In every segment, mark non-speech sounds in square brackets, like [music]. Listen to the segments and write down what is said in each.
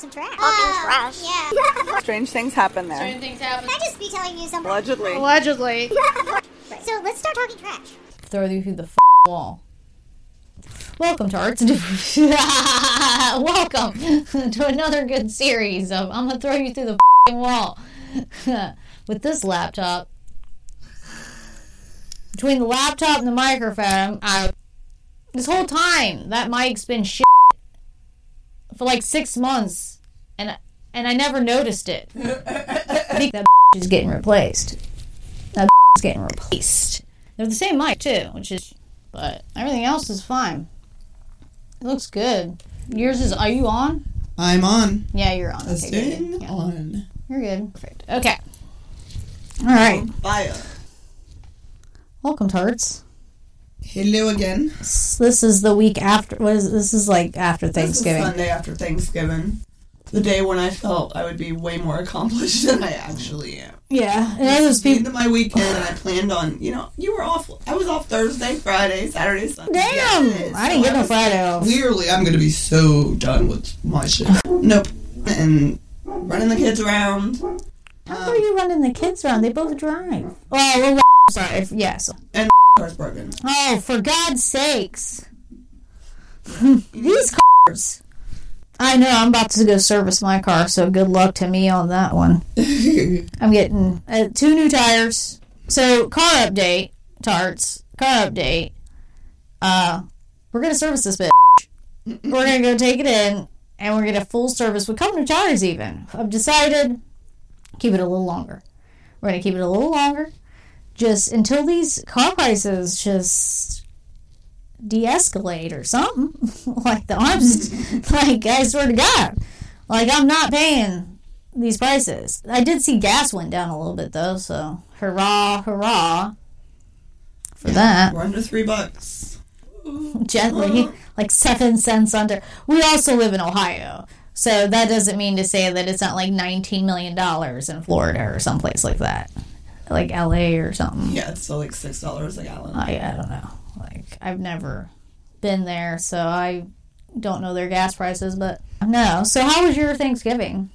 talk some trash. Talking oh, trash. Yeah. [laughs] Strange things happen there. Certain things happen. Can I just be telling you something? Allegedly. Allegedly. [laughs] So let's start talking trash. Throw you through the f- wall. Welcome, Tarts. [laughs] Welcome to another good series of I'm gonna throw you through the f- wall with this laptop. Between the laptop and the microphone, I this whole time that mic's been shit for like six months, and and I never noticed it. [laughs] I think that is getting replaced. That is getting replaced. They're the same mic too, which is, but everything else is fine. It looks good. Yours is. Are you on? I'm on. Yeah, you're on. Okay, good, Testing good. Yeah, on. you're good. Perfect. Okay. All right. Fire. Welcome, tarts. Hello again. This is the week after. What is this? Is like after This is Thanksgiving. Sunday after Thanksgiving. The day when I felt I would be way more accomplished [laughs] than I actually am. Yeah, and I was people. of my weekend, and I planned on, you know, you were off. I was off Thursday, Friday, Saturday, Sunday. Damn. I didn't get no Friday off. Clearly, I'm going to be so done with my shit. Nope. And running the kids around. How are you running the kids around? They both drive. Oh, well, sorry. If- Yes. Car's broken. Oh, for God's sakes. [laughs] These cars. I know, I'm about to go service my car, so good luck to me on that one. [laughs] I'm getting uh, two new tires. So, car update, tarts. Car update. Uh, we're going to service this bitch. we're going to go take it in, and we're going to full service with couple new tires, even. I've decided keep it a little longer. We're going to keep it a little longer just until these car prices just de-escalate or something. [laughs] Like the arms [laughs] like i swear to god. Like i'm not paying these prices. I did see gas went down a little bit though so hurrah hurrah for that. We're under three bucks. [laughs] gently like seven cents under. We also live in ohio so that doesn't mean to say that it's not like 19 million dollars in florida or someplace like that like la or something Yeah, it's still like $6 a gallon. I, I don't know. Like I've never been there, so I don't know their gas prices. But no. So how was your Thanksgiving?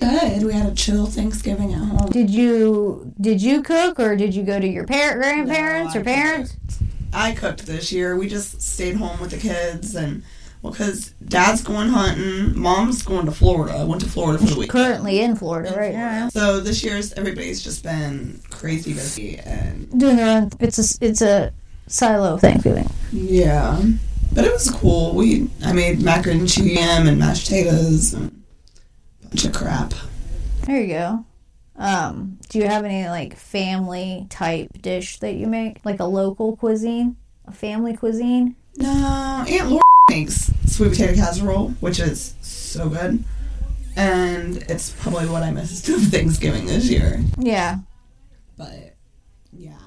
Good. We had a chill Thanksgiving at home. Did you did you cook or did you go to your parent grandparents No, or parents? cooked. I cooked this year. We just stayed home with the kids and well, because dad's going hunting, mom's going to Florida. I went to Florida for the week. Currently in Florida right now, So this year's everybody's just been crazy busy and doing their own. It's a it's a silo Thanksgiving. yeah, but it was cool. We I made mac and cheese and mashed potatoes and a bunch of crap. There you go. Um, do you have any like family type dish that you make, like a local cuisine, a family cuisine? No, Aunt Laura makes sweet potato casserole, which is so good. And it's probably what I missed of Thanksgiving this year. Yeah. But yeah.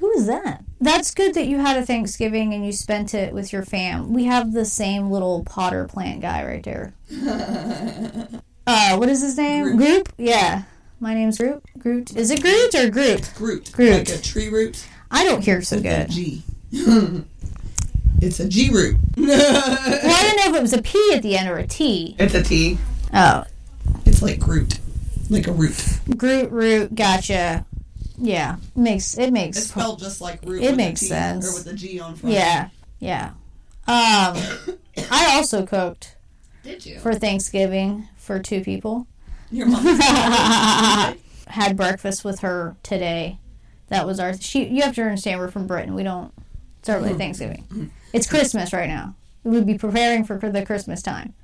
Who is that? That's good that you had a Thanksgiving and you spent it with your fam. We have the same little potter plant guy right there. [laughs] uh, what is his name? Groot? Yeah. My name's Groot. Groot. Is it Groot or Groot? Groot. Groot. Like a tree root. I don't hear so good. G. [laughs] it's a G root. [laughs] Well, I didn't know if it was a P at the end or a T. It's a T. Oh, It's like Groot. Like a root. Groot Root. Gotcha. Yeah, makes it makes It's spelled just like root. It with makes T, sense. Or with a G on front. yeah, yeah. Um, I also cooked Did you? for Thanksgiving for two people. Your mom. [laughs] had breakfast with her today. That was our. She. You have to understand, we're from Britain. We don't celebrate Thanksgiving. It's Christmas right now. We would be preparing for the Christmas time.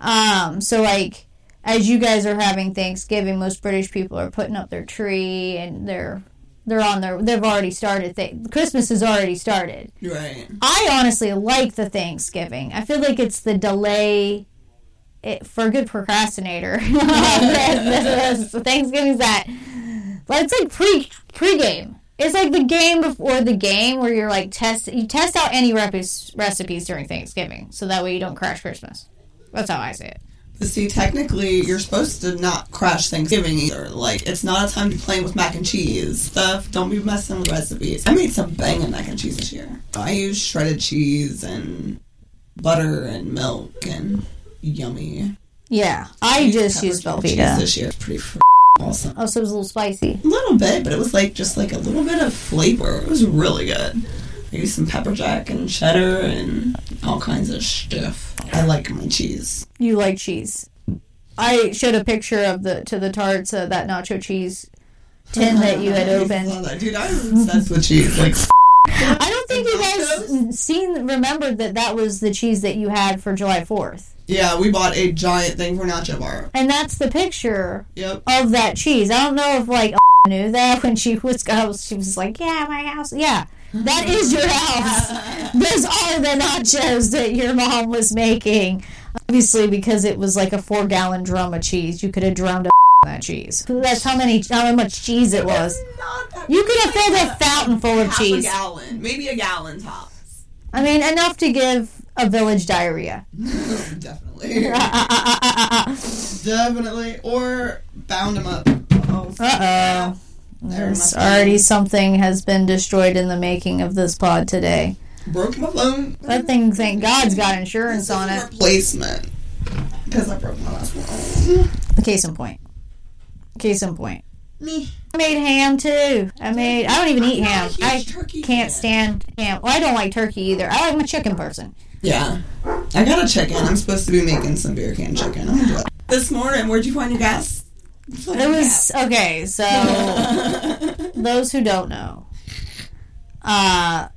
Um. So like, as you guys are having Thanksgiving, most British people are putting up their tree and they're they're on their. They've already started. Th- Christmas has already started. right. I honestly like the Thanksgiving. I feel like it's the delay it, for a good procrastinator. [laughs] [laughs] Thanksgiving's that. But it's like pre pre-game. It's like the game before the game where you're like test you test out any recipes recipes during Thanksgiving so that way you don't crash Christmas. That's how I see it. But see, technically, you're supposed to not crash Thanksgiving either. Like, it's not a time to playing with mac and cheese stuff. Don't be messing with recipes. I made some banging mac and cheese this year. I used shredded cheese and butter and milk and yummy. Yeah, I just Pepper use jack Velveeta. this year. It's pretty f- awesome. Oh, so it was a little spicy. A little bit, but it was like just like a little bit of flavor. It was really good. I used some pepper jack and cheddar and all kinds of stuff. I like my cheese. You like cheese. I showed a picture of the to the tarts uh, that nacho cheese tin that you had [laughs] I opened. Dude, I'm obsessed with cheese. Like, I [laughs] don't think you guys seen remembered that that was the cheese that you had for July Fourth, yeah, we bought a giant thing for Nacho Bar. and that's the picture Yep. of that cheese. I don't know if like [laughs] knew that when she was she was like, yeah, my house, yeah. That [laughs] is your house. Those are the nachos that your mom was making. Obviously, because it was like a four gallon drum of cheese, you could have drowned a [laughs] that cheese. That's how many, how much cheese it was. You could have filled a fountain full of half cheese. a gallon, maybe a gallon tops. I mean, enough to give a village diarrhea. [laughs] Definitely, Uh [laughs] definitely, or bound them up. Oh, oh. There's must be- already something has been destroyed in the making of this pod today. broke my phone. That thing, thank God's got insurance on it. Replacement. Because I broke my last one. Case in point. Case in point. Me. I made ham too. I made. I don't even eat ham. I can't stand ham. Well, I don't like turkey either. I like my chicken person. Yeah. I got a chicken. I'm supposed to be making some beer can chicken. I'm gonna do it. This morning, where'd you find your gas? It was okay. So [laughs] those who don't know, uh,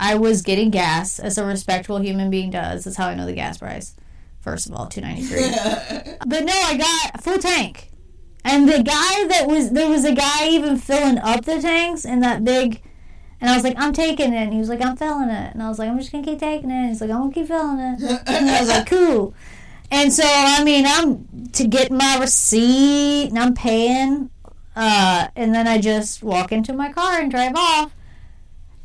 I was getting gas as a respectable human being does. That's how I know the gas price. First of all, two ninety three. [laughs] But no, I got a full tank. And the guy that was there was a guy even filling up the tanks in that big and I was like, I'm taking it and he was like, I'm filling it and I was like, I'm just gonna keep taking it. He's like, I'm gonna keep filling it. And I was like, Cool. And so I mean I'm to get my receipt and I'm paying, uh, and then I just walk into my car and drive off.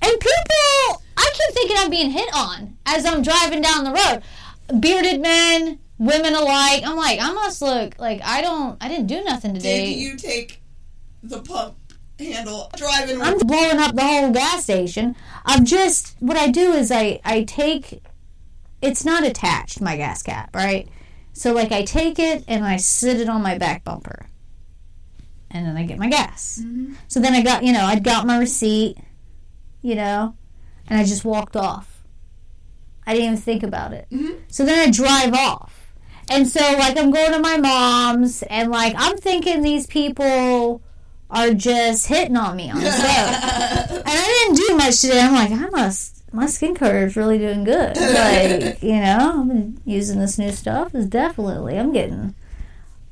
And people I keep thinking I'm being hit on as I'm driving down the road. Bearded men, women alike. I'm like, I must look like I don't I didn't do nothing today. Did you take the pump handle driving? I'm blowing up the whole gas station. I'm just what I do is I I take it's not attached my gas cap, right? So like I take it and I sit it on my back bumper. And then I get my gas. Mm-hmm. So then I got, you know, I got my receipt, you know, and I just walked off. I didn't even think about it. Mm-hmm. So then I drive off. And so like I'm going to my mom's and like I'm thinking these people are just hitting on me on the [laughs] road. and I didn't do much today. I'm like, I must my skincare is really doing good. Like, [laughs] you know, I've been using this new stuff. Is definitely I'm getting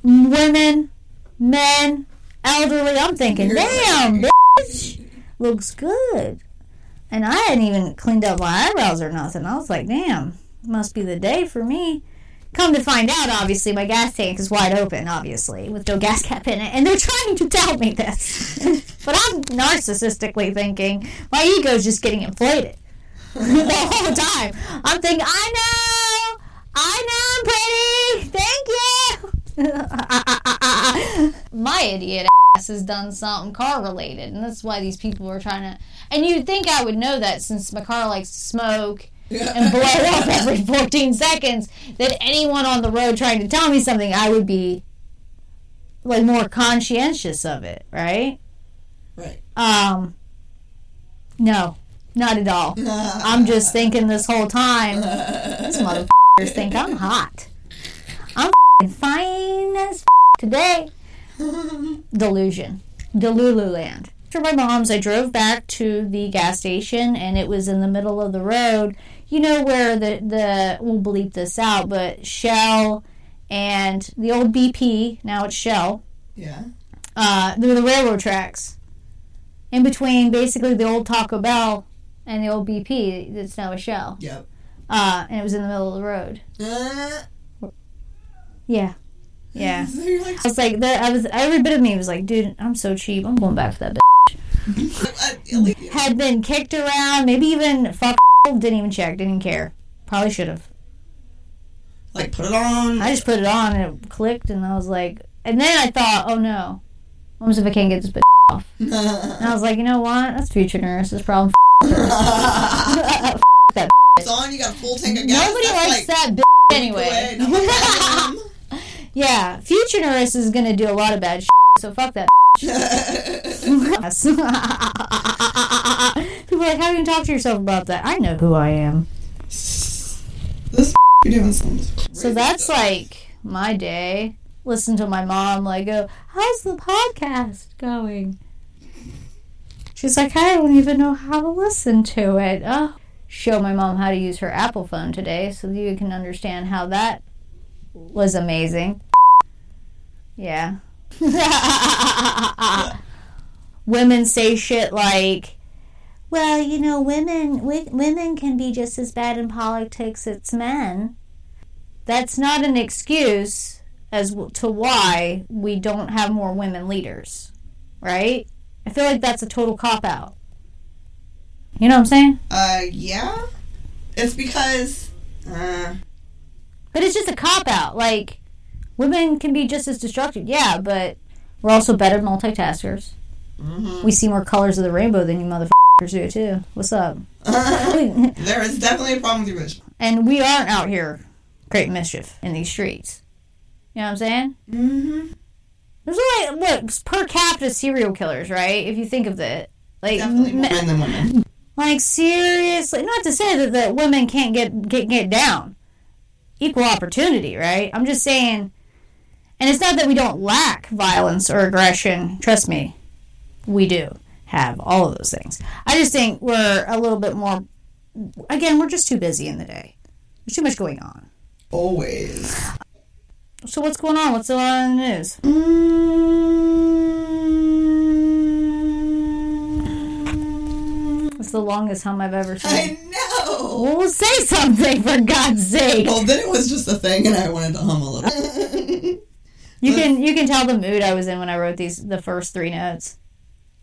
women, men, elderly. I'm thinking, damn, bitch, looks good. And I hadn't even cleaned up my eyebrows or nothing. I was like, damn, must be the day for me. Come to find out, obviously, my gas tank is wide open, obviously, with no gas cap in it. And they're [laughs] trying to tell me this. [laughs] but I'm narcissistically thinking my ego's just getting inflated [laughs] the whole time. I'm thinking, I know, I know I'm pretty. Thank you. my idiot ass has done something car related, and that's why these people are trying to. And you'd think I would know that since my car likes to smoke and blow [laughs] up every 14 seconds, that anyone on the road trying to tell me something, I would be like more conscientious of it, right? Right. Um, no, not at all. [laughs] I'm just thinking this whole time, these [laughs] motherfuckers think I'm hot. I'm fine as today. Delusion. Delululand. After my mom's, I drove back to the gas station, and it was in the middle of the road. You know where the the we'll bleep this out, but Shell and the old BP now it's Shell. Yeah. Uh, there were the railroad tracks in between, basically the old Taco Bell and the old BP. That's now a Shell. Yep. Uh, and it was in the middle of the road. Uh, Yeah, yeah. [laughs] I was like, that. I was every bit of me was like, dude, I'm so cheap. I'm going back to that. [laughs] Bitch. uh, Had been kicked around, maybe even fuck. Didn't even check. Didn't care. Probably should have. like put it on. I just put it on and it clicked, and I was like, and then I thought, oh no, what if I can't get this bitch [laughs] off? [laughs] And I was like, you know what? That's future nurse's problem. [laughs] That it's on. You got a full tank of gas. Nobody That's likes like, that bitch anyway. away. bitch in her is gonna do a lot of bad shit, so fuck that. People are like, how do you talk to yourself about that? I know who I am. This you're doing something. So that's like my day. Listen to my mom like go, how's the podcast going? She's like, I don't even know how to listen to it. Oh, show my mom how to use her Apple phone today so that you can understand how that was amazing. Yeah. [laughs] Women say shit like, well, you know, women wi- women can be just as bad in politics as men. That's not an excuse as to why we don't have more women leaders, right? I feel like that's a total cop out. You know what I'm saying? Uh, yeah. It's because. Uh, But it's just a cop out. Like, women can be just as destructive, yeah, but we're also better multitaskers. mhm. We see more colors of the rainbow than you motherfuckers do, too. What's up? [laughs] there is definitely a problem with your vision. and we aren't out here creating mischief in these streets. You know what I'm saying? Mm-hmm. There's only what per capita serial killers, right? If you think of it, like, Definitely more men than women. like seriously. Not to say that, that women can't get get get down, equal opportunity, right? I'm just saying, and it's not that we don't lack violence or aggression. Trust me, we do have all of those things. I just think we're a little bit more. Again, we're just too busy in the day. There's too much going on. Always. So what's going on? What's on the news? It's the longest hum I've ever seen. I know. Well, say something for God's sake. Well, then it was just a thing, and I wanted to hum a little. You can you can tell the mood I was in when I wrote these the first three notes.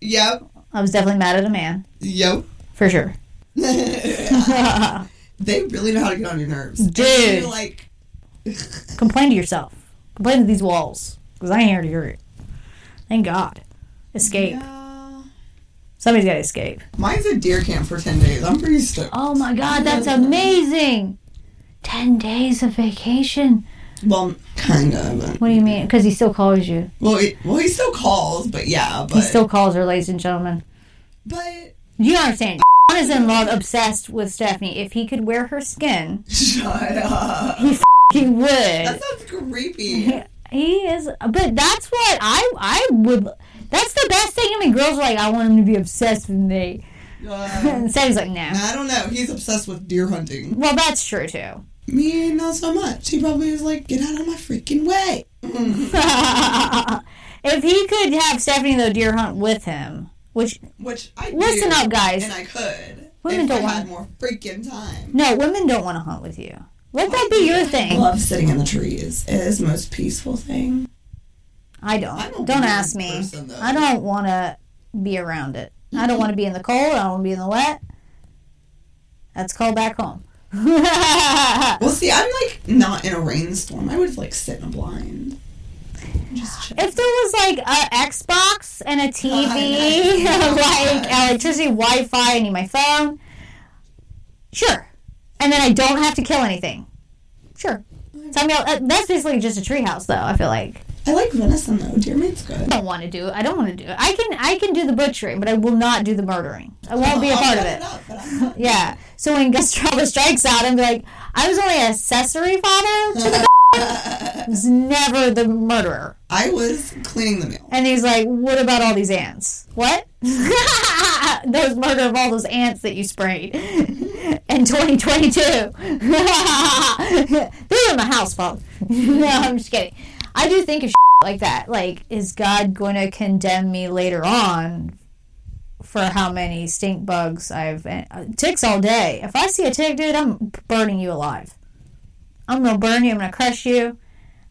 yep. I was definitely mad at a man Yep. for sure. [laughs] they really know how to get on your nerves. Dude. you're like, [laughs] Complain to yourself. Complain to these walls because I ain't here to hear it. Thank God. Escape. yeah. Somebody's got to escape. Mine's a deer camp for 10 days. I'm pretty stoked. Oh my God, that's amazing. Ten days of vacation. Well, kind of. What do you mean? Because he still calls you. Well, he, well, he still calls, but yeah, but He still calls her, ladies and gentlemen. but You don't understand. [laughs] John is in love, obsessed with Stephanie. If he could wear her skin, [laughs] shut up. he would. That sounds creepy. He is, but that's what I I would. That's the best thing. I mean, girls are like, I want him to be obsessed with me. Uh, And [laughs] Steph's like, nah. I don't know. He's obsessed with deer hunting. Well, that's true too. Me, not so much. He probably was like, "Get out of my freaking way." [laughs] if he could have Stephanie though deer hunt with him, which Which I Listen do, up, guys. and I could. Women don't I want- had more freaking time. no women don't want to hunt with you. Let that be your thing. I love sitting in the trees. It is the most peaceful thing. I don't. I'm a Don't ask me. person. I don't want to be around it. I don't want to be in the cold. I don't want to be in the wet. That's called back home. [laughs] Well, see, I'm like not in a rainstorm. I would like sit in a blind. Just. [sighs] If there was like a Xbox and a oh, TV, [laughs] [laughs] like electricity, Wi-Fi, I need my phone, sure. And then I don't have to kill anything, sure. So I mean, that's basically just a treehouse, though. I feel like I like venison though. Deer meat's good. I don't want to do it. I don't want to do it. I can I can do the butchering, but I will not do the murdering. I won't be a part of it. up, but I'm not- Yeah. So when Gustavo strikes out, I'm like, I was only an accessory father to the. I [laughs] was never the murderer. I was cleaning the meal. And he's like, "What about all these ants? What? [laughs] those murder of all those ants that you sprayed [laughs] in 2022? they were in my house, folks. no, I'm just kidding. I do think of like that. Like, is God going to condemn me later on for how many stink bugs I've uh, ticks all day? If I see a tick, dude, I'm burning you alive. I'm gonna burn you. I'm gonna crush you.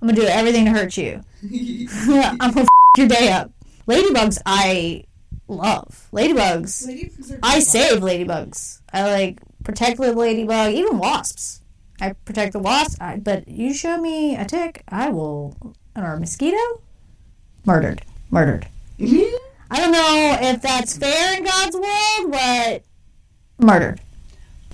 I'm gonna do everything to hurt you. [laughs] I'm gonna f- your day up. Ladybugs, I love ladybugs. Ladybugs are I save ladybugs. I like protect the ladybug, even wasps. I protect the wasp. I, but you show me a tick, I will, or a mosquito, murdered, murdered. Mhm. I don't know if that's fair in God's world, but murdered.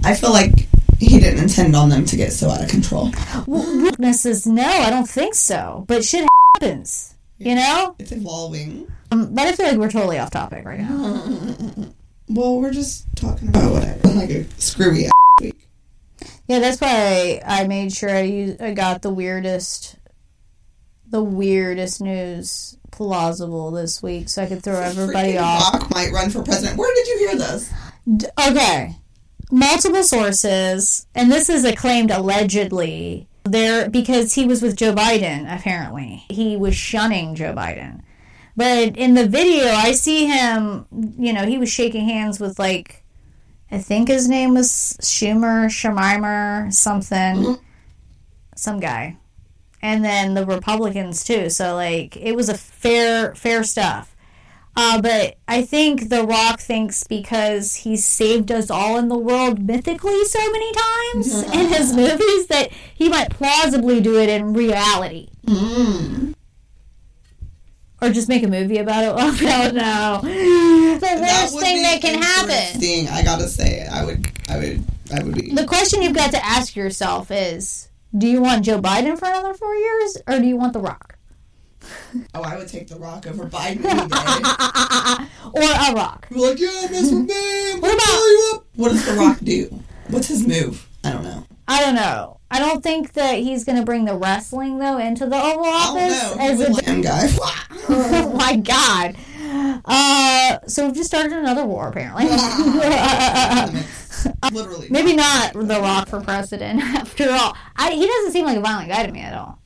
I feel like he didn't intend on them to get so out of control. Weaknesses, no, I don't think so. But shit happens. You know? It's evolving. Um, but I feel like we're totally off topic right now. [laughs] Well, we're just talking about whatever. Like a screwy. Yeah, that's why I made sure I used, I got the weirdest, the weirdest news plausible this week, so I could throw everybody Freaking off. Rock might run for president. Where did you hear this? D- okay, multiple sources, and this is acclaimed allegedly. There because he was with Joe Biden. Apparently, he was shunning Joe Biden. But in the video, I see him. You know, he was shaking hands with like, I think his name was Schumer, Shemimer, something, mm-hmm. some guy, and then the Republicans too. So like, it was a fair, fair stuff. Uh, but I think The Rock thinks because he saved us all in the world mythically so many times mm-hmm. in his movies that he might plausibly do it in reality. Mm-hmm. Or just make a movie about it. Oh, no, no. The worst thing that can happen. I gotta say, I would, I would, I would be. The question you've got to ask yourself is do you want Joe Biden for another four years or do you want The Rock? [laughs] Oh, I would take the Rock over Biden [laughs] any day. Or a Rock? We're like, yeah, mess with me. What about-. What does the Rock do? What's his move? I don't know. I don't know. I don't think that he's going to bring the wrestling, though, into the Oval Office. don't as a like guy. [laughs] oh my god. Uh, so we've just started another war, apparently. [laughs] Literally. Maybe not The Rock for president, [laughs] after all. I, he doesn't seem like a violent guy to me at all.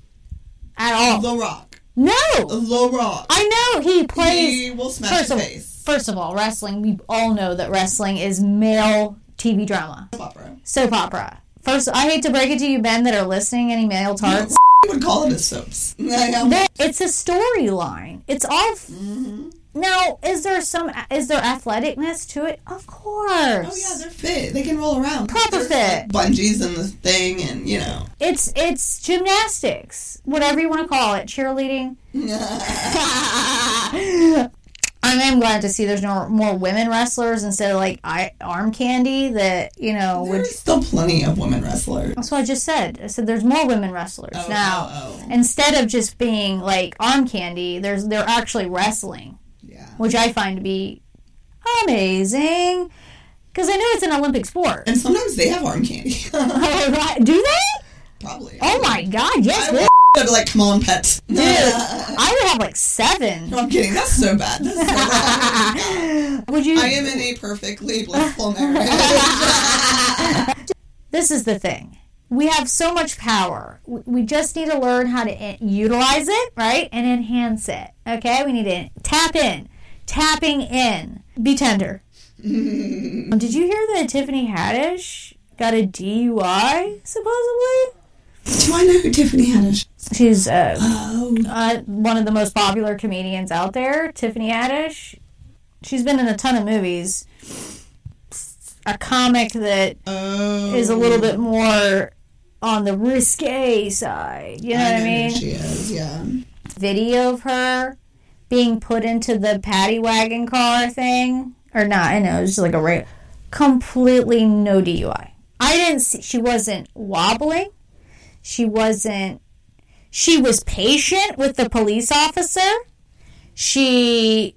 At all. The Rock. No! The Rock. I know he plays. He will smash First your of, face. first of all, wrestling, we all know that wrestling is male TV drama, Soap Opera. soap opera. First, I hate to break it to you, men, that are listening, any male tarts. [laughs] He would call it a soaps. [laughs] It's a storyline. It's all. f- Mm-hmm. Now, is there some? Is there athleticness to it? Of course. Oh yeah, they're fit. They can roll around. Proper fit. Like, bungees and the thing, and you know. It's it's gymnastics, whatever you want to call it, cheerleading. [laughs] I am glad to see there's no more women wrestlers instead of like I, arm candy that you know would. There's still plenty of women wrestlers. That's what I just said. I said there's more women wrestlers Oh, now. oh, oh. Instead of just being like arm candy, there's they're actually wrestling, Yeah. which I find to be amazing. Because I know it's an Olympic sport. And sometimes they have arm candy. [laughs] [laughs] Do they? Probably. Oh my god, yes, would I'd be like, come on, pet. dude. [laughs] I would have like seven. No, I'm kidding. That's so bad. That's so bad. [laughs] Would you? I am in a perfectly blissful marriage. [laughs] this is the thing. We have so much power. We we just need to learn how to utilize it, right? And enhance it. Okay? We need to tap in. Tapping in. Be tender. Did you hear that Tiffany Haddish got a DUI, supposedly? Do I know who Tiffany Haddish? She's uh, Oh. uh, one of the most popular comedians out there, Tiffany Haddish. She's been in a ton of movies. A comic that Oh. is a little bit more on the risque side. You know what I know who mean? She is, yeah. Video of her being put into the paddy wagon car thing, or not? I know it was just like a ra- completely no DUI. I didn't see. She wasn't wobbling. She wasn't. She was patient with the police officer. She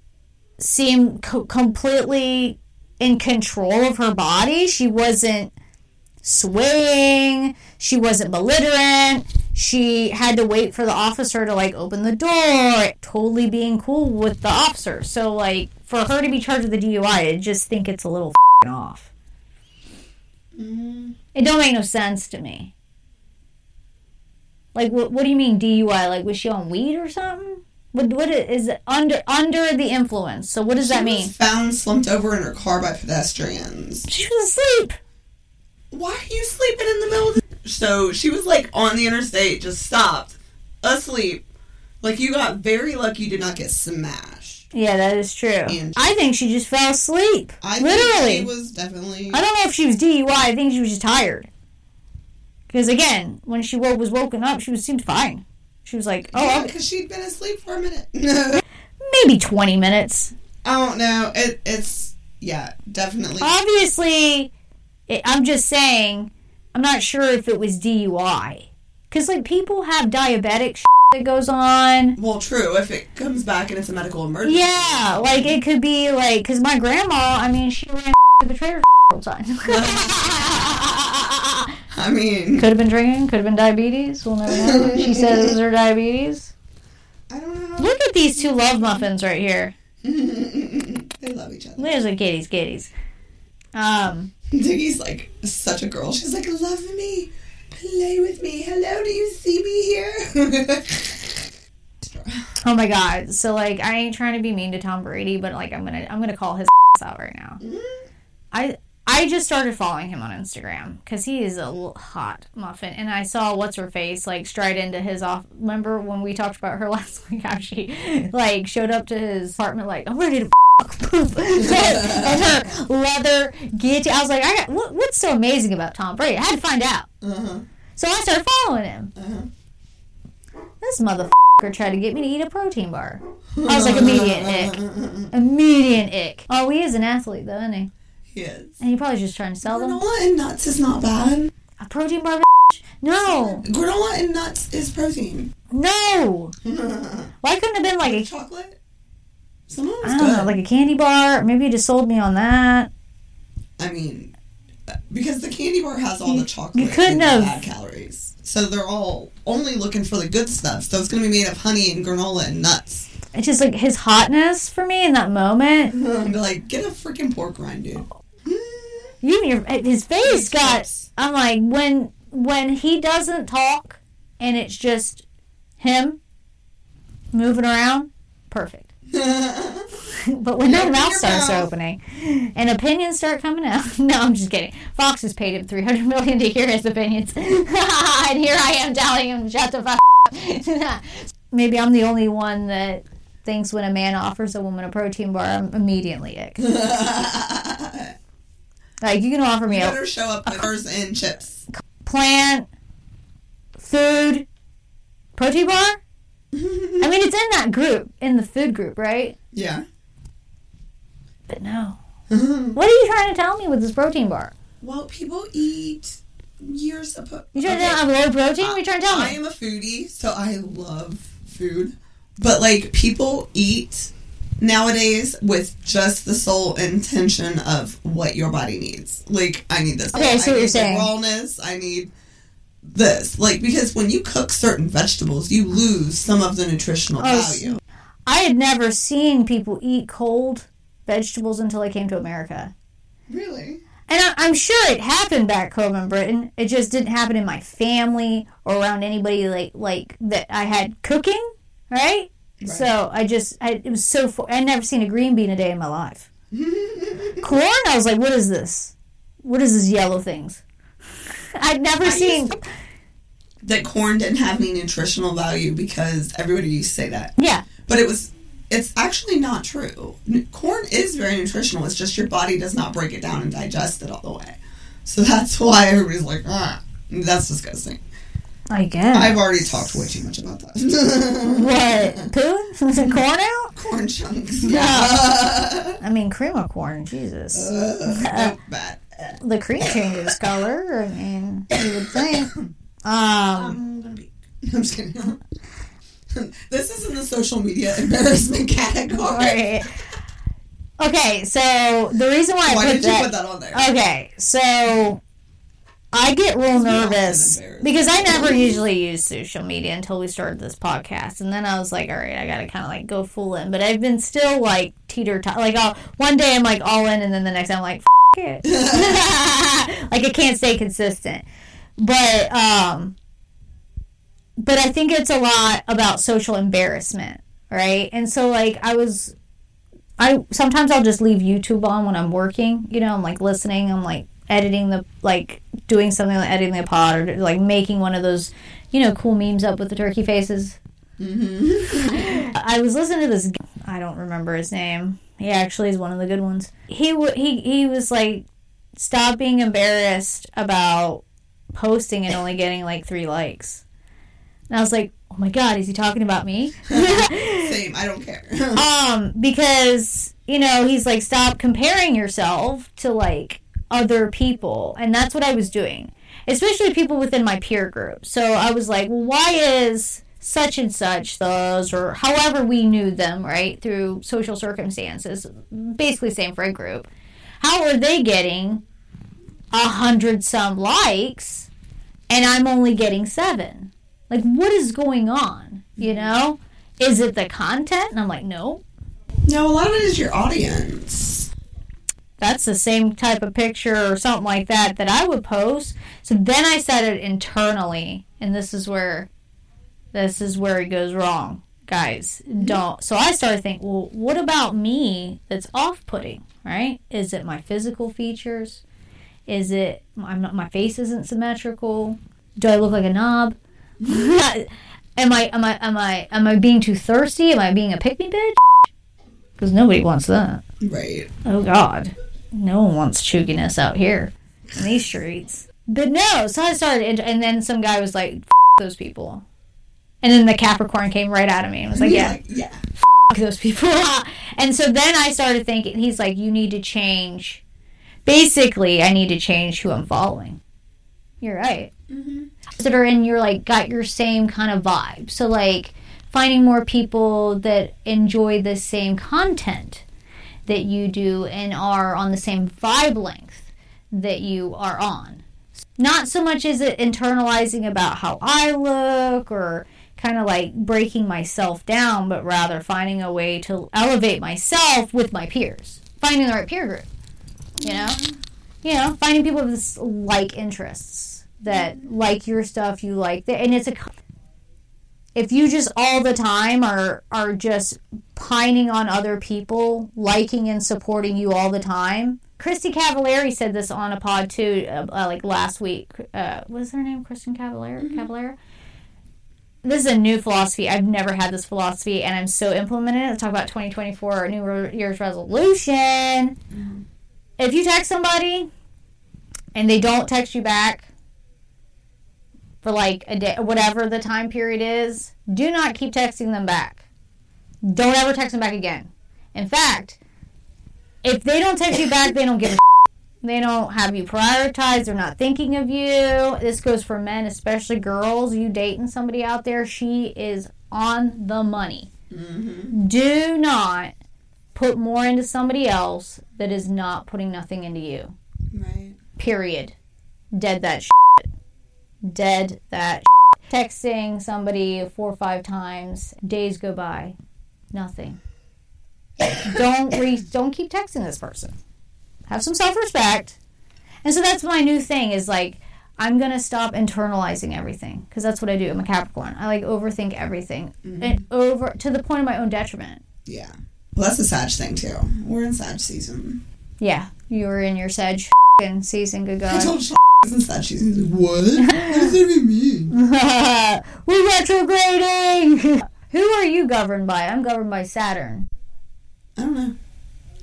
seemed co- completely in control of her body. She wasn't swaying. She wasn't belligerent. She had to wait for the officer to like open the door, totally being cool with the officer. So like for her to be charged with a DUI, I just think it's a little f***ing off. Mm. It don't make no sense to me. Like what? What do you mean DUI? Like was she on weed or something? What? What is it under under the influence? So what does that She mean? was found slumped over in her car by pedestrians. She was asleep. Why are you sleeping in the middle of the... So she was like on the interstate, just stopped, asleep. Like you got very lucky you did not get smashed. Yeah, that is true. And- I think she just fell asleep. I Literally. think she was definitely... I don't know if she was DUI. I think she was just tired. Because again, when she was woken up, she was seemed fine. She was like, "Oh, yeah, because she'd been asleep for a minute. [laughs] maybe twenty minutes." I don't know. It, it's yeah, definitely. Obviously, it, I'm just saying. I'm not sure if it was DUI. Because like people have diabetic that goes on. Well, true. If it comes back and it's a medical emergency. Yeah, like it could be like because my grandma, I mean, she ran to the trader [laughs] all the time. [laughs] [laughs] I mean, could have been drinking, could have been diabetes. We'll never know. [laughs] She said it was her diabetes. I don't know. Look at these two love muffins right here. [laughs] they love each other. There's like kitties, kitties. Um, Diggy's like such a girl. She's like, love me, play with me. Hello, do you see me here? oh my god. So like, I ain't trying to be mean to Tom Brady, but like, I'm gonna, I'm gonna call his out right now. I I just started following him on Instagram because he is a hot muffin, and I saw what's her face like stride into his off. Remember when we talked about her [laughs] last week? How she like showed up to his apartment like I'm ready to poop, and her leather guillotine. I was like, I got what, what's so amazing about Tom Brady? I had to find out, uh-huh. so I started following him. Uh-huh. This motherfucker tried to get me to eat a protein bar. I was like, immediate [laughs] ick, immediate ick. Oh, he is an athlete though, isn't he? And he probably just trying to sell them. Granola and nuts is not bad. A protein bar? No, Granola and nuts is protein. no. [laughs] Why couldn't it have been like a, Chocolate? Some of I don't good. know, like a candy bar? Maybe you just sold me on that. I mean, because the candy bar has all the chocolate you couldn't and have- bad calories. So they're all only looking for the good stuff. So it's going to be made of honey and granola and nuts. It's just like his hotness for me in that moment. [laughs] Like, get a freaking pork rind, dude. Even your eh, his face got. I'm like when when he doesn't talk and it's just him moving around, perfect. [laughs] But when that mouth starts mouth. opening and opinions start coming out, [laughs] no, I'm just kidding. Fox has paid him 300 million to hear his opinions, [laughs] and here I am telling him shut the fuck. up. Maybe I'm the only one that thinks when a man offers a woman a protein bar, I'm immediately ick. Like you can offer me a Better show up with hers and chips. plant, food, protein bar. [laughs] I mean, it's in that group, in the food group, right? Yeah. But no. [laughs] What are you trying to tell me with this protein bar? Well, people eat. You're supposed. You trying to tell me I'm low protein? What are you trying to tell I me? am a foodie, so I love food. But like people eat nowadays with just the sole intention of what your body needs. Like I need this. Okay, I see what need you're saying. Rawness. I need this. Like because when you cook certain vegetables, you lose some of the nutritional Oh, value. I had never seen people eat cold vegetables until I came to America. Really? And I, I'm sure it happened back home in Britain. It just didn't happen in my family or around anybody like like that I had cooking, right? So I just I, it was so fo- I'd never seen a green bean a day in my life. [laughs] Corn, I was like, what is this? What is this yellow things? I'd never I seen. that corn didn't have any nutritional value because everybody used to say that. Yeah, But it was it's actually not true. Corn is very nutritional. It's just your body does not break it down and digest it all the way. So that's why everybody's like, ah, that's disgusting. I guess. I've already talked way too much about that. what [laughs] poo? [laughs] corn out? corn chunks. [laughs] Yeah. I mean, cream of corn. Jesus, Nope, bad. the cream changes color. I mean, you would think. Um. I'm gonna be. I'm just kidding. this is in the social media embarrassment category. Right. Okay, so the reason why I put did that, you put that on there? Okay, so I get real nervous because I never usually use social media until we started this podcast, and then I was like, all right, I gotta kind of like go full in, but I've been still like teeter tot. Like I'll, one day I'm like all in, and then the next I'm like, F- it. [laughs] like I can't stay consistent. But um, but I think it's a lot about social embarrassment, right? And so like I was I sometimes I'll just leave YouTube on when I'm working. You know, I'm like listening. I'm like editing the like doing something like editing the pod or like making one of those you know cool memes up with the turkey faces. Mm-hmm. [laughs] I was listening to this. I don't remember his name. He actually is one of the good ones. He w- he he was like, stop being embarrassed about posting and only getting like three likes. And I was like, oh my god, is he talking about me? [laughs] Same. I don't care. [laughs] um because you know he's like stop comparing yourself to like other people and that's what i was doing especially people within my peer group. So i was like why is such and such those or however we knew them right through social circumstances basically same friend group how are they getting a hundred some likes and i'm only getting seven? Like what is going on you know? Is it the content? And i'm like no. No, a lot of it is your audience. That's the same type of picture or something like that that I would post. So then I said it internally, and this is where this is where it goes wrong, guys. Don't. So I started thinking, well, what about me that's off-putting? Right? Is it my physical features? Is it I'm not, my face isn't symmetrical? Do I look like a knob? [laughs] am I am I am I am I being too thirsty? Am I being a pick me bitch? Because nobody wants that. Right. Oh God, no one wants chugginess out here in these streets. But no, so I started, and, and then some guy was like, F- "Those people," and then the Capricorn came right out of me and was like, "Yeah, yeah. F- those people." [laughs] and so then I started thinking, he's like, "You need to change." Basically, I need to change who I'm following. You're right. Mm-hmm. That are in your like got your same kind of vibe. So like finding more people that enjoy the same content that you do and are on the same vibe length that you are on. Not so much as it internalizing about how I look or kind of like breaking myself down, but rather finding a way to elevate myself with my peers. Finding the right peer group. You know? You know, finding people with like interests that mm-hmm. like your stuff, you like that, and it's a if you just all the time are are just pining on other people liking and supporting you all the time. Christy cavallari said this on a pod too uh, uh, like last week. Uh, what is her name? Kristin cavallari? Cavallari? This is a new philosophy. I've never had this philosophy and i'm so implementing it. Let's talk about 2024 new year's resolution. If you text somebody and they don't text you back for like a day, whatever the time period is, do not keep texting them back. Don't ever text them back again. In fact, if they don't text you back, they don't give a [laughs] they don't have you prioritized. They're not thinking of you. This goes for men, especially girls. You dating somebody out there, she is on the money. Mm-hmm. Do not put more into somebody else that is not putting nothing into you. Right. Period. Dead that shit. Dead that shit. Texting somebody four or five times, days go by, nothing. don't re- don't keep texting this person. Have some self respect. And so that's my new thing is like I'm gonna stop internalizing everything because that's what I do. I'm a Capricorn. I like overthink everything mm-hmm. and over to the point of my own detriment. Yeah. Well, that's a Sag thing too. We're in Sag season. Yeah, you were in your Sag [laughs] and season. Good God. Told Sean it's in Sag season. He's like, what? what does that even mean? [laughs] We're retrograding. [laughs] Who are you governed by? I'm governed by Saturn. I don't know.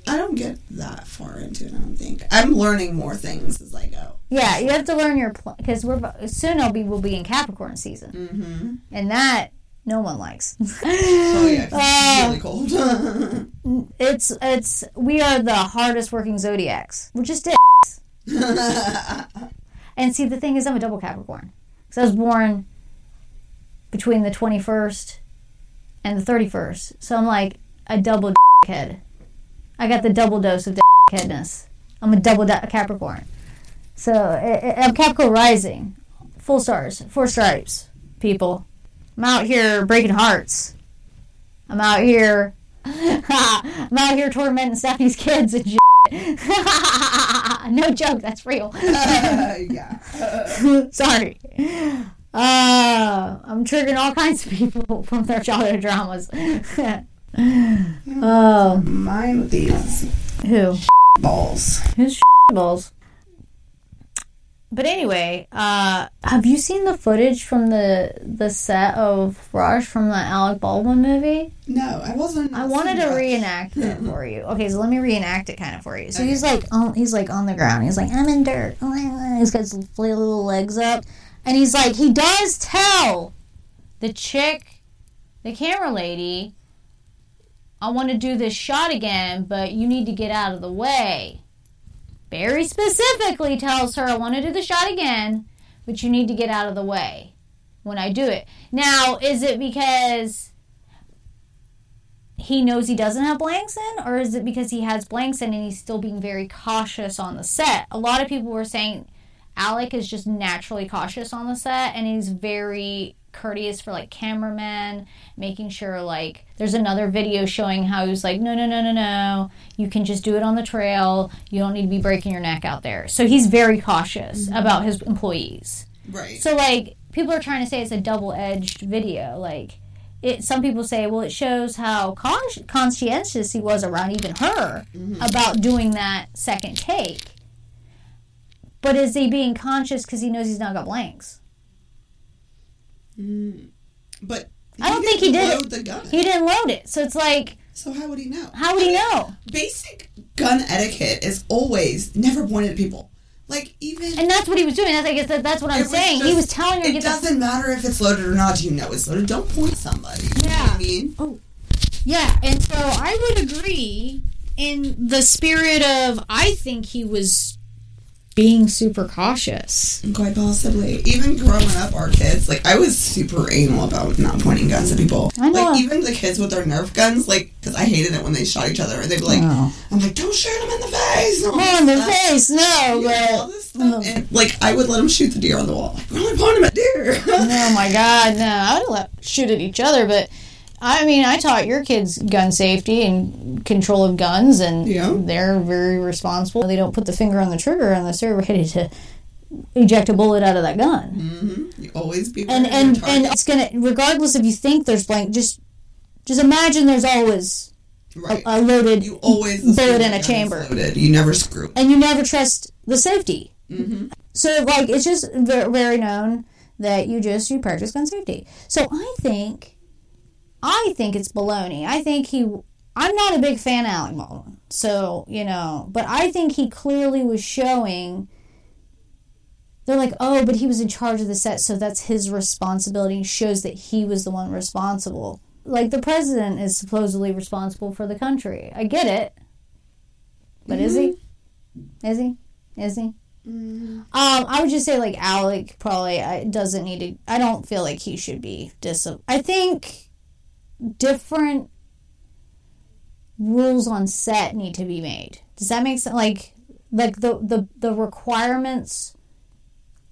I don't get that far into it. I don't think. I'm learning more things as I go. Yeah, you have to learn your because we're soon. I'll be we'll be in Capricorn season, Mm-hmm. and that no one likes. [laughs] Oh yeah, Uh, it's really cold. it's it's we are the hardest working zodiacs. We're just dicks. And see, the thing is, I'm a double Capricorn because I was born between the 21st and the 31st, so I'm like a double head. I got the double dose of headness. I'm a double Capricorn. So I- I- I'm Capricorn rising, full stars, four stripes, people. I'm out here breaking hearts. I'm out here. [laughs] I'm out here tormenting Stephanie's kids and shit. [laughs] no joke, that's real. yeah. [laughs] Sorry. Uh, I'm triggering all kinds of people from their childhood dramas. oh, [laughs] Mine with these who? balls. Who's balls? But anyway, uh, have you seen the footage from the the set of Rust from the Alec Baldwin movie? No, I wasn't. I wanted to Rush. reenact it [laughs] for you. Okay, so let me reenact it kind of for you. So Okay. he's like, on, he's like on the ground. He's like, I'm in dirt. [laughs] He's got his little legs up, and he's like, he does tell the chick, the camera lady, I want to do this shot again, but you need to get out of the way. Very specifically tells her, I want to do the shot again, but you need to get out of the way. when I do it. Now, is it because he knows he doesn't have blanks in, or is it because he has blanks in and he's still being very cautious on the set? A lot of people were saying Alec is just naturally cautious on the set and he's very courteous for like cameramen, making sure like there's another video showing how he's like, no, no, no, no, no, you can just do it on the trail. You don't need to be breaking your neck out there. So he's very cautious mm-hmm. about his employees. Right. So like people are trying to say it's a double-edged video. Like it, some people say, well, it shows how con- conscientious he was around even her mm-hmm. about doing that second take. But is he being conscious because he knows he's not got blanks? Mm. but I don't think he did load it. the gun. He didn't load it, so it's like, so how would he know? how would he know? Basic gun etiquette is always never point at people. Like even And that's what he was doing. That's I guess that, that's what I'm saying. he was telling her It doesn't matter if it's loaded or not. You know it's loaded. Don't point somebody. You know what I mean? Oh. Yeah, and so I would agree in the spirit of I think he was being super cautious. Quite possibly. Even growing up, our kids, like, I was super anal about not pointing guns at people. I know. Like, even the kids with their Nerf guns, like, because I hated it when they shot each other. And they'd be like, Oh. I'm like, don't shoot them in the face. Oh, in the face, no, Yeah, but. And, like, I would let them shoot the deer on the wall. Like, we're only pointing at deer. oh my [laughs] god, no! I would let shoot at each other, but I mean, I taught your kids gun safety and control of guns, and Yeah. they're very responsible. They don't put the finger on the trigger unless they're ready to eject a bullet out of that gun. Mm-hmm. you always be And and your and it's gonna, regardless if you think there's blank, just just imagine there's always right. a loaded you always bullet in a chamber. Loaded. You never screw. and you never trust the safety. Mm-hmm. So like it's just very, very known that you just you practice gun safety. So I think, I think it's baloney. I think he. I'm not a big fan of Alec Baldwin, so you know, but I think he clearly was showing. They're like, oh, but he was in charge of the set, so that's his responsibility. Shows that he was the one responsible. Like the president is supposedly responsible for the country. I get it, but is he? Is he? Is he? Um, I would just say like Alec probably uh, doesn't need to. I don't feel like he should be dis. I think different rules on set need to be made. Does that make sense? Like, like the the the requirements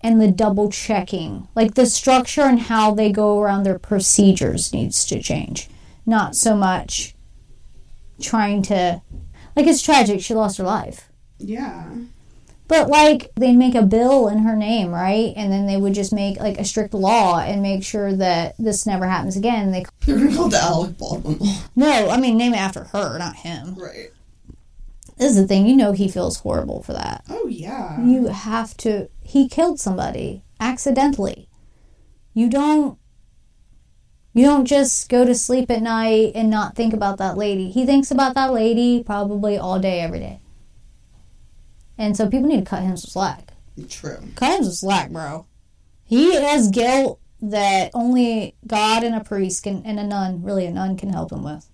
and the double checking, like the structure and how they go around their procedures needs to change. Not so much trying to, like it's tragic. She lost her life. Yeah. But like they'd make a bill in her name, right? And then they would just make like a strict law and make sure that this never happens again. They [laughs] You're gonna call it the Alec Baldwin law. no, I mean name it after her, not him. Right. This is the thing, you know he feels horrible for that. Oh yeah. You have to he killed somebody accidentally. You don't you don't just go to sleep at night and not think about that lady. He thinks about that lady probably all day every day. And so people need to cut him some slack. True. Cut him some slack, bro. He has guilt that only God and a priest can, and a nun, really a nun, can help him with.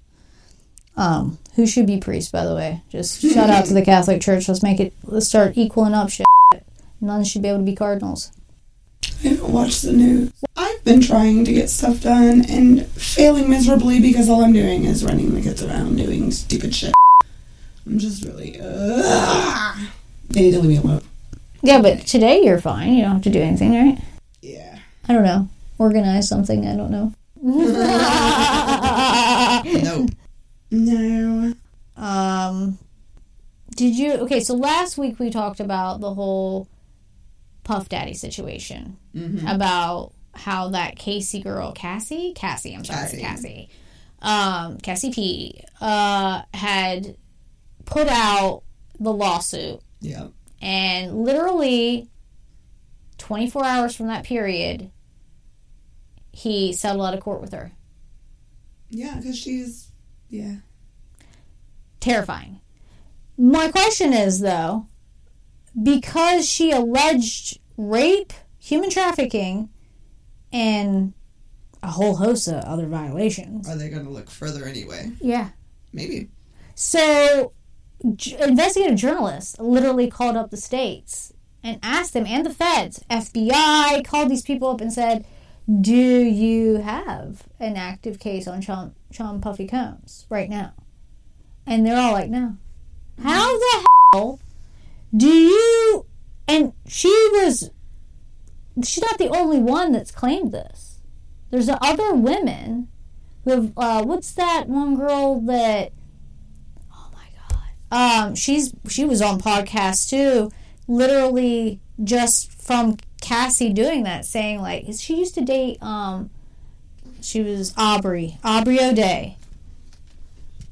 Um, who should be priest, by the way? Just [laughs] shout out to the Catholic Church. Let's make it. Let's start equaling up shit. Nuns should be able to be cardinals. I haven't watched the news. I've been trying to get stuff done and failing miserably because all I'm doing is running the kids around doing stupid shit. I'm just really. Uh, they to leave me alone. Yeah, but today you're fine. You don't have to do anything, right? Yeah. I don't know. Organize something. I don't know. [laughs] No. no. Um, did you? Okay, so last week we talked about the whole Puff Daddy situation about how that Casey girl, Cassie, Cassie, I'm sorry, Cassie. Cassie, um, Cassie P, uh, had put out the lawsuit, Yeah. and literally 24 hours from that period, he settled out of court with her. Yeah, because she's. Yeah. terrifying. My question is though, because she alleged rape, human trafficking, and a whole host of other violations. Are they going to look further anyway? Yeah. Maybe. So, j- investigative journalists literally called up the states and asked them and the feds, FBI, called these people up and said, do you have an active case on Sean, Puffy Combs right now? And they're all like, no. How the hell do you? And she was. She's not the only one that's claimed this. There's other women who have. Uh, what's that one girl that? Um, she's she was on podcast too. Literally just from Cassie doing that, saying like she used to date. Um, she was Aubrey Aubrey O'Day.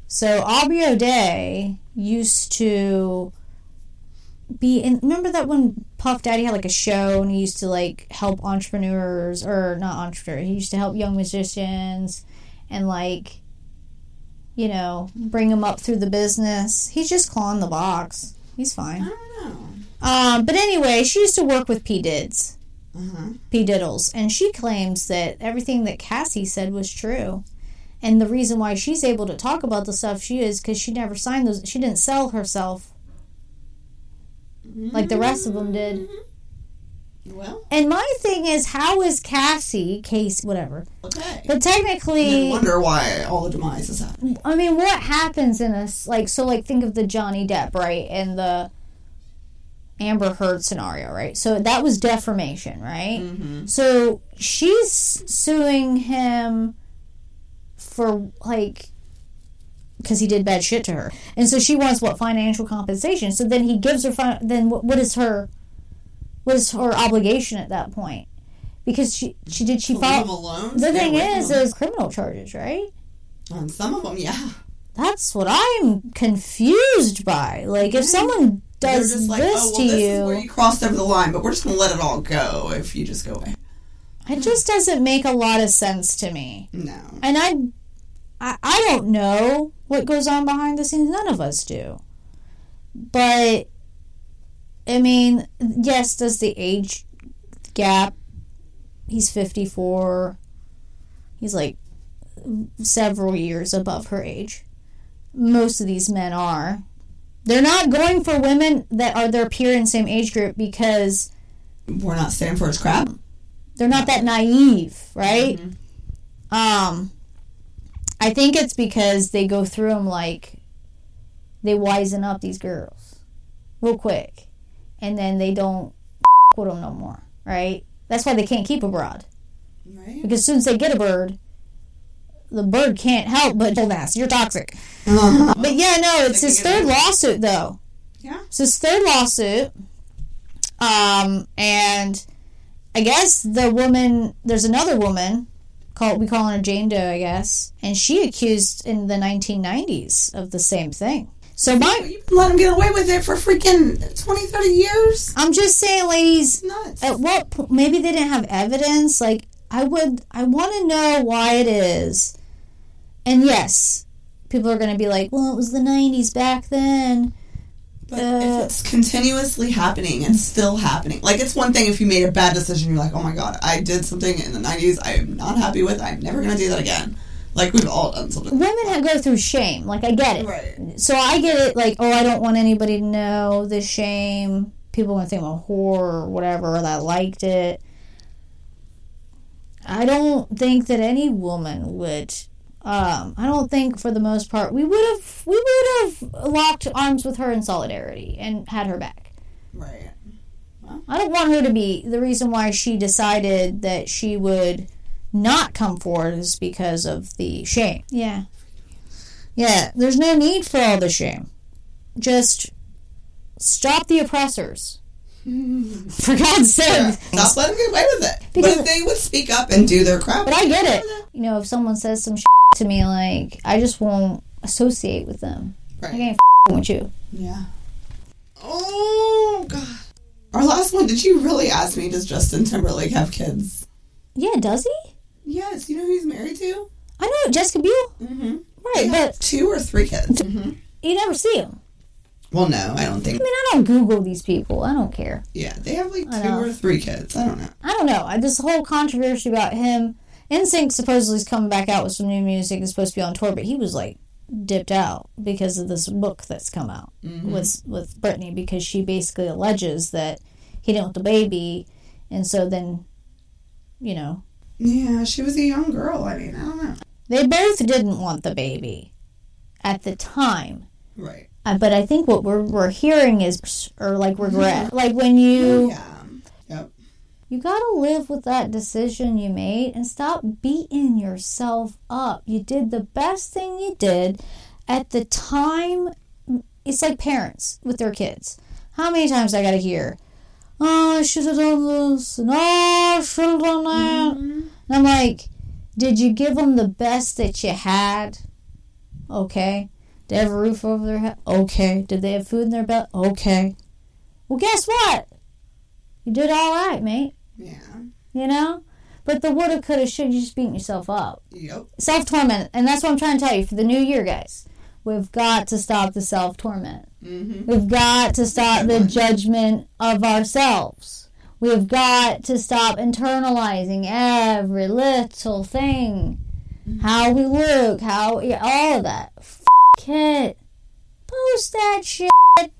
So Aubrey O'Day used to be in. Remember that when Puff Daddy had like a show and he used to like help entrepreneurs or not entrepreneurs. He used to help young musicians and like you know bring him up through the business. He's just clawing the box. He's fine. I don't know. Um, but anyway, she used to work with P Dids, Uh-huh. P Diddles, and she claims that everything that Cassie said was true. And the reason why she's able to talk about the stuff she is because she never signed those. She didn't sell herself like the rest of them did. Well, And my thing is, how is Cassie, Case, whatever? okay. But I technically, wonder why all the demise is happening. I mean, what happens in this? Like, so, like, think of the Johnny Depp, right? And the Amber Heard scenario, right? So that was defamation, right? Mm-hmm. So she's suing him for, like, because he did bad shit to her. And so she wants, what, financial compensation. So then he gives her, fin- then what, what is her, what is her obligation at that point? Because she, she did, she Leave them filed. alone. The thing is, there's criminal charges, right? on some of them, yeah. That's what I'm confused by. Like, if someone does just like, this oh well, to this you, is where you crossed over the line, but we're just gonna let it all go if you just go away. it just doesn't make a lot of sense to me. No. And I, I, I don't know what goes on behind the scenes. None of us do. But, I mean, yes, does the age gap? He's 54. He's like several years above her age. Most of these men are. They're not going for women that are their peer and same age group because We're not staying for his crap. they're not that naive, right? Um, I think it's because they go through them like they wisen up these girls real quick, and then they don't [laughs] with them no more, right? That's why they can't keep a broad Right? because as soon as they get a bird, the bird can't help but hold ass. You're toxic. Uh-huh. But yeah, no, it's his third lawsuit though. Yeah. It's his third lawsuit. Um, and I guess the woman, there's another woman called we call her Jane Doe, I guess, and she accused in the 1990s of the same thing. So my, You let them get away with it for freaking 20, 30 years. I'm just saying, ladies, Nuts. at what po- maybe they didn't have evidence. Like I would, I want to know why it is. And yes, people are going to be like, well, it was the 90s back then. But Uh, if it's continuously happening and still happening, like it's one thing if you made a bad decision, you're like, oh my god, I did something in the 90s I am not happy with, I'm never gonna do that again. Like we've all done something. Women have go through shame. Like I get it. Right. So I get it, like, oh, I don't want anybody to know the shame. People want to think I'm a whore or whatever, or that I liked it. I don't think that any woman would. Um, I don't think, for the most part, we would have we would have locked arms with her in solidarity and had her back. Right. I don't want her to be the reason why she decided that she would not come forward is because of the shame. Yeah. Yeah, there's no need for all the shame. Just stop the oppressors. [laughs] For God's sake. Stop letting them get away with it. Because- but if they would speak up and do their crap. But I get it. You know, if someone says some shit to me, like, I just won't associate with them. Right. I Right. ain't with you. Yeah. Oh god. Our last one, did you really ask me, does Justin Timberlake have kids? Yeah, does he? Yes, you know who he's married to? I know Jessica Biel. Mm-hmm. Right, but Two or three kids. hmm you never see him. Well, no, I don't think. I mean, I don't Google these people. I don't care. Yeah, they have like I two know. or three kids. I don't know. I don't know. I- This whole controversy about him. NSYNC supposedly is coming back out with some new music. Is supposed to be on tour, but he was like dipped out because of this book that's come out with with Britney because she basically alleges that he didn't want the baby, and so then, you know, Yeah, she was a young girl. I mean, I don't know. They both didn't want the baby at the time. Right. Uh, but I think what we're, we're hearing is, or like regret. Like when you, Yeah. Yep. you gotta live with that decision you made and stop beating yourself up. You did the best thing you did at the time. It's like parents with their kids. How many times I gotta hear, oh, I should have done this, and oh, I should have done that. And I'm like, did you give them the best that you had? Okay. Did they have a roof over their head? Okay. Did they have food in their belly? Okay. Well, guess what? You did all right, mate. Yeah. You know? But the woulda, coulda, shoulda, you just beating yourself up. Yep. Self torment. And that's what I'm trying to tell you for the new year, guys. We've got to stop the self torment. Mm-hmm. We've got to stop the judgment of ourselves. We've got to stop internalizing every little thing. How we look, how yeah, all of that. F- it. Post that shit. I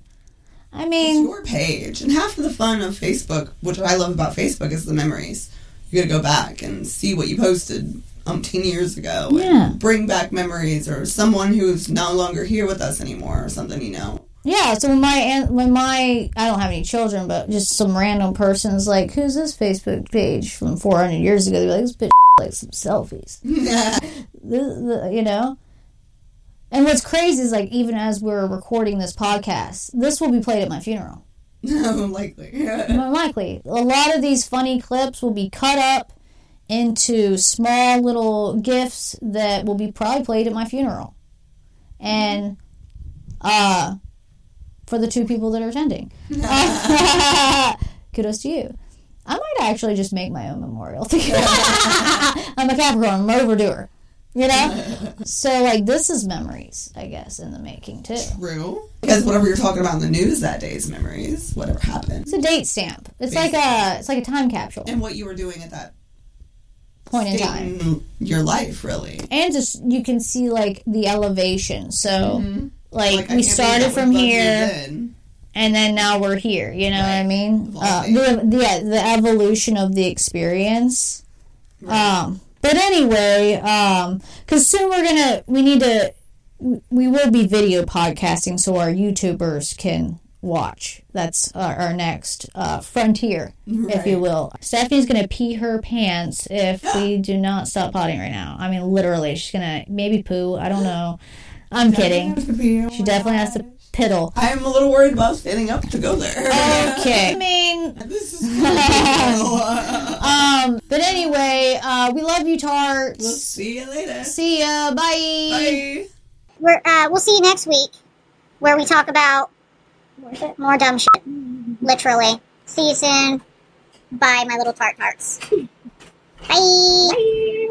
It's mean, your page. And half of the fun of Facebook, which I love about Facebook, is the memories. You gotta go back and see what you posted umpteen years ago. and Yeah. Bring back memories or someone who's no longer here with us anymore or something, you know. Yeah. So when my aunt, when my I don't have any children, but just some random person's like, "Who's this Facebook page from 400 years ago?" They're like, "This bitch [laughs] like some selfies." [laughs] you know and what's crazy is like even as we're recording this podcast this will be played at my funeral [laughs] Unlikely. more likely a lot of these funny clips will be cut up into small little gifts that will be probably played at my funeral and uh for the two people that are attending [laughs] kudos to you i might actually just make my own memorial [laughs] i'm a capricorn i'm an overdoer you know so like this is memories i guess in the making too True. Because whatever you're talking about in the news that day is memories. Whatever happened. it's a date stamp it's like a it's like a time capsule And what you were doing at that point in time in your life, really. and just you can see like the elevation so Mm-hmm. Like, I we started from here and then now we're here you know what i mean? Uh, the, the, the evolution of the experience. Um but anyway um because soon we're gonna we need to we- will be video podcasting so our youtubers can watch. That's our, our next uh, frontier if you will. Stephanie's gonna pee her pants if [gasps] we do not stop potting right now. I mean literally she's gonna maybe poo i don't know i'm kidding she definitely has to piddle I'm a little worried about standing up to go there. okay i [laughs] mean this is we'll [laughs] um but anyway uh we love you tarts We'll see you later. see ya bye. Bye. We're, uh, we'll see you next week where we talk about more dumb shit. Literally. See you soon. Bye, my little tart tarts. [laughs] Bye.